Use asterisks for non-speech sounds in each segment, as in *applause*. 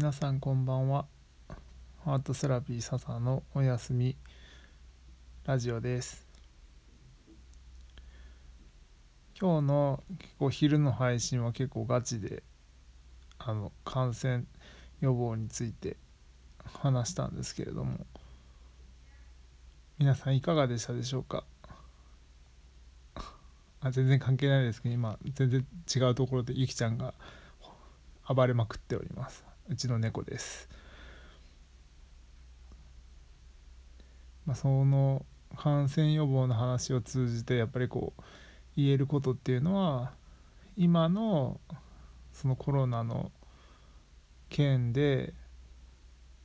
皆さんこんばんは。ハートセラピー笹のおやすみラジオです。今日の結構昼の配信は結構ガチであの感染予防について話したんですけれども。皆さんいかがでしたでしょうか？あ全然関係ないですけど今全然違うところでゆきちゃんが暴れまくっております。うちの猫です。まあその感染予防の話を通じてやっぱりこう言えることっていうのは今のそのコロナの件で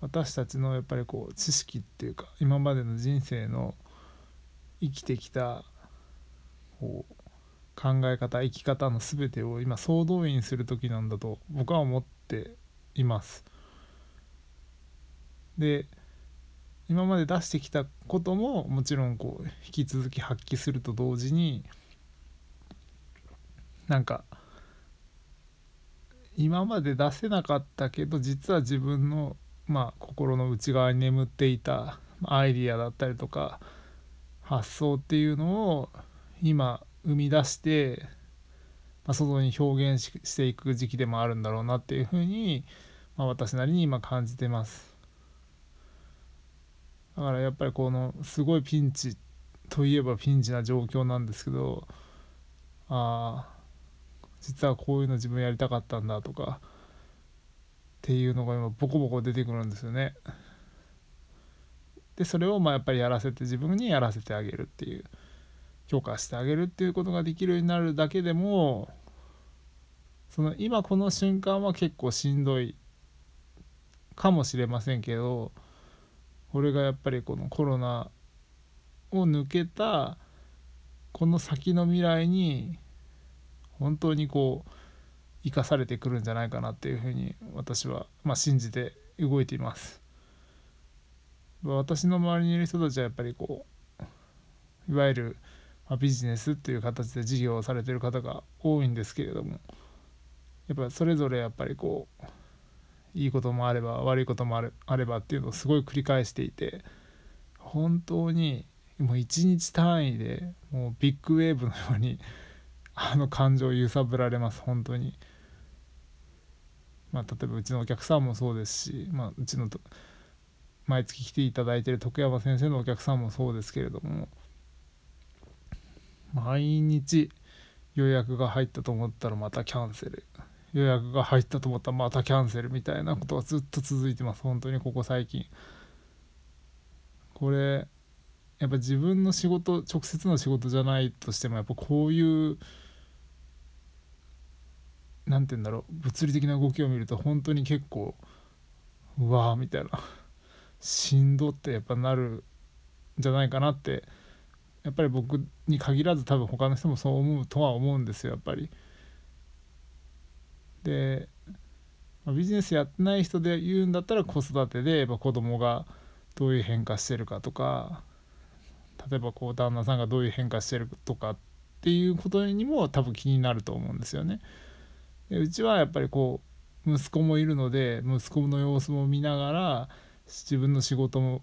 私たちのやっぱりこう知識っていうか今までの人生の生きてきたこう考え方生き方の全てを今総動員する時なんだと僕は思っています。で今まで出してきたことももちろんこう引き続き発揮すると同時になんか今まで出せなかったけど実は自分のまあ心の内側に眠っていたアイディアだったりとか発想っていうのを今生み出して、まあ、外に表現していく時期でもあるんだろうなっていうふうに、まあ、私なりに今感じてます。だからやっぱりこのすごいピンチといえばピンチな状況なんですけどああ実はこういうの自分やりたかったんだとかっていうのが今ボコボコ出てくるんですよね。でそれをまあやっぱりやらせて自分にやらせてあげるっていう。評価してあげるっていうことができるようになるだけでもその今この瞬間は結構しんどいかもしれませんけどこれがやっぱりこのコロナを抜けたこの先の未来に本当にこう生かされてくるんじゃないかなっていうふうに私は、まあ、信じて動いています。私の周りにいる人たちはやっぱりこういわゆるまあ、ビジネスっていう形で事業をされてる方が多いんですけれどもやっぱそれぞれやっぱりこういいこともあれば悪いこともあるあればっていうのをすごい繰り返していて本当にもう一日単位でもうビッグウェーブのようにあの感情を揺さぶられます本当に。まあ、例えばうちのお客さんもそうですし、まあ、うちの毎月来ていただいてる徳山先生のお客さんもそうですけれども毎日予約が入ったと思ったらまたキャンセル。予約が入ったと思ったらまたキャンセルみたいなことがずっと続いてます。本当にここ最近。これやっぱ自分の仕事直接の仕事じゃないとしてもやっぱこういう何て言うんだろう物理的な動きを見ると本当に結構うわーみたいな。しんどってやっぱなるんじゃないかなってやっぱり僕に限らず多分他の人もそう思うとは思うんですよやっぱり。で、ま、ビジネスやってない人で言うんだったら子育てでやっぱ子供がどういう変化してるかとか例えばこう旦那さんがどういう変化してるとかっていうことにも多分気になると思うんですよね。でうちはやっぱりこう息子もいるので息子の様子も見ながら自分の仕事も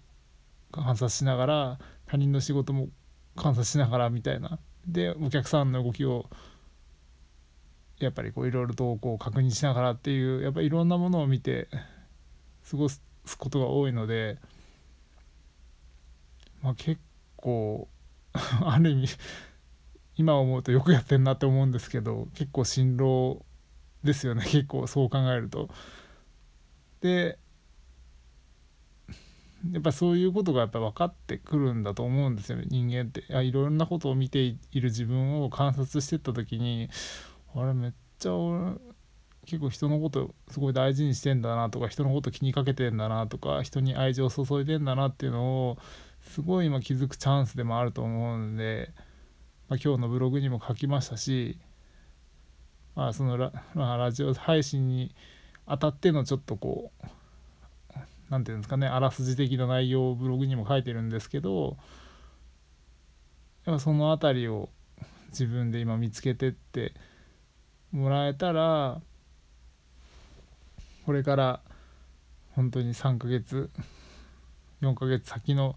観察しながら他人の仕事も観察しながらみたいなでお客さんの動きをやっぱりこういろいろとこう確認しながらっていうやっぱりいろんなものを見て過ごすことが多いので、まあ、結構 *laughs* ある意味今思うとよくやってんなって思うんですけど結構辛労ですよね結構そう考えると。で *laughs* やっぱそういうことがやっぱ分かってくるんだと思うんですよね。人間って。いろんなことを見ている自分を観察してった時にあれめっちゃ俺結構人のことすごい大事にしてんだなとか人のこと気にかけてんだなとか人に愛情を注いでんだなっていうのをすごい今気づくチャンスでもあると思うんで、まあ、今日のブログにも書きましたし、まあ、そのラ, *laughs* まあ、ラジオ配信にあたってのちょっとこう何て言うんですかねあらすじ的な内容をブログにも書いてるんですけどやっぱその辺りを自分で今見つけてってもらえたらこれから本当に3ヶ月4ヶ月先の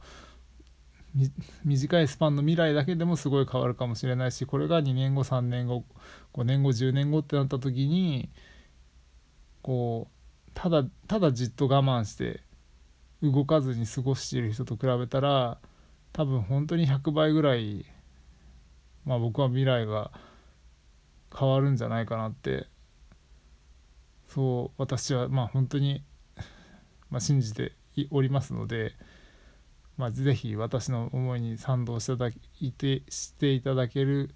短いスパンの未来だけでもすごい変わるかもしれないしこれが2年後3年後5年後10年後ってなった時にこうただただじっと我慢して動かずに過ごしている人と比べたら多分本当に100倍ぐらいまあ僕は未来が変わるんじゃないかなってそう私はまあ本当に、まあ、信じておりますので、まあ、ぜひ私の思いに賛同していただいてしていただける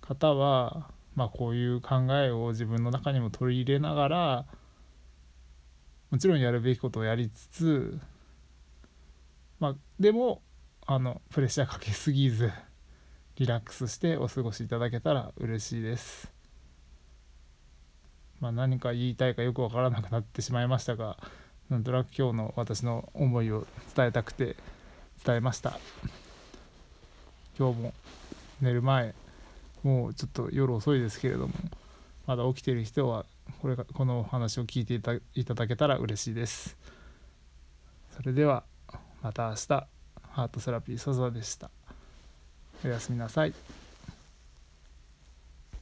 方は、まあ、こういう考えを自分の中にも取り入れながらもちろんやるべきことをやりつつ、まあ、でもあのプレッシャーかけすぎずリラックスしてお過ごしいただけたら嬉しいです。まあ、何か言いたいかよくわからなくなってしまいましたがなんとなく今日の私の思いを伝えたくて伝えました今日も寝る前もうちょっと夜遅いですけれどもまだ起きてる人はこれこのお話を聞いていただけたら嬉しいです。それではまた明日。ハートセラピー笹でした。おやすみなさい。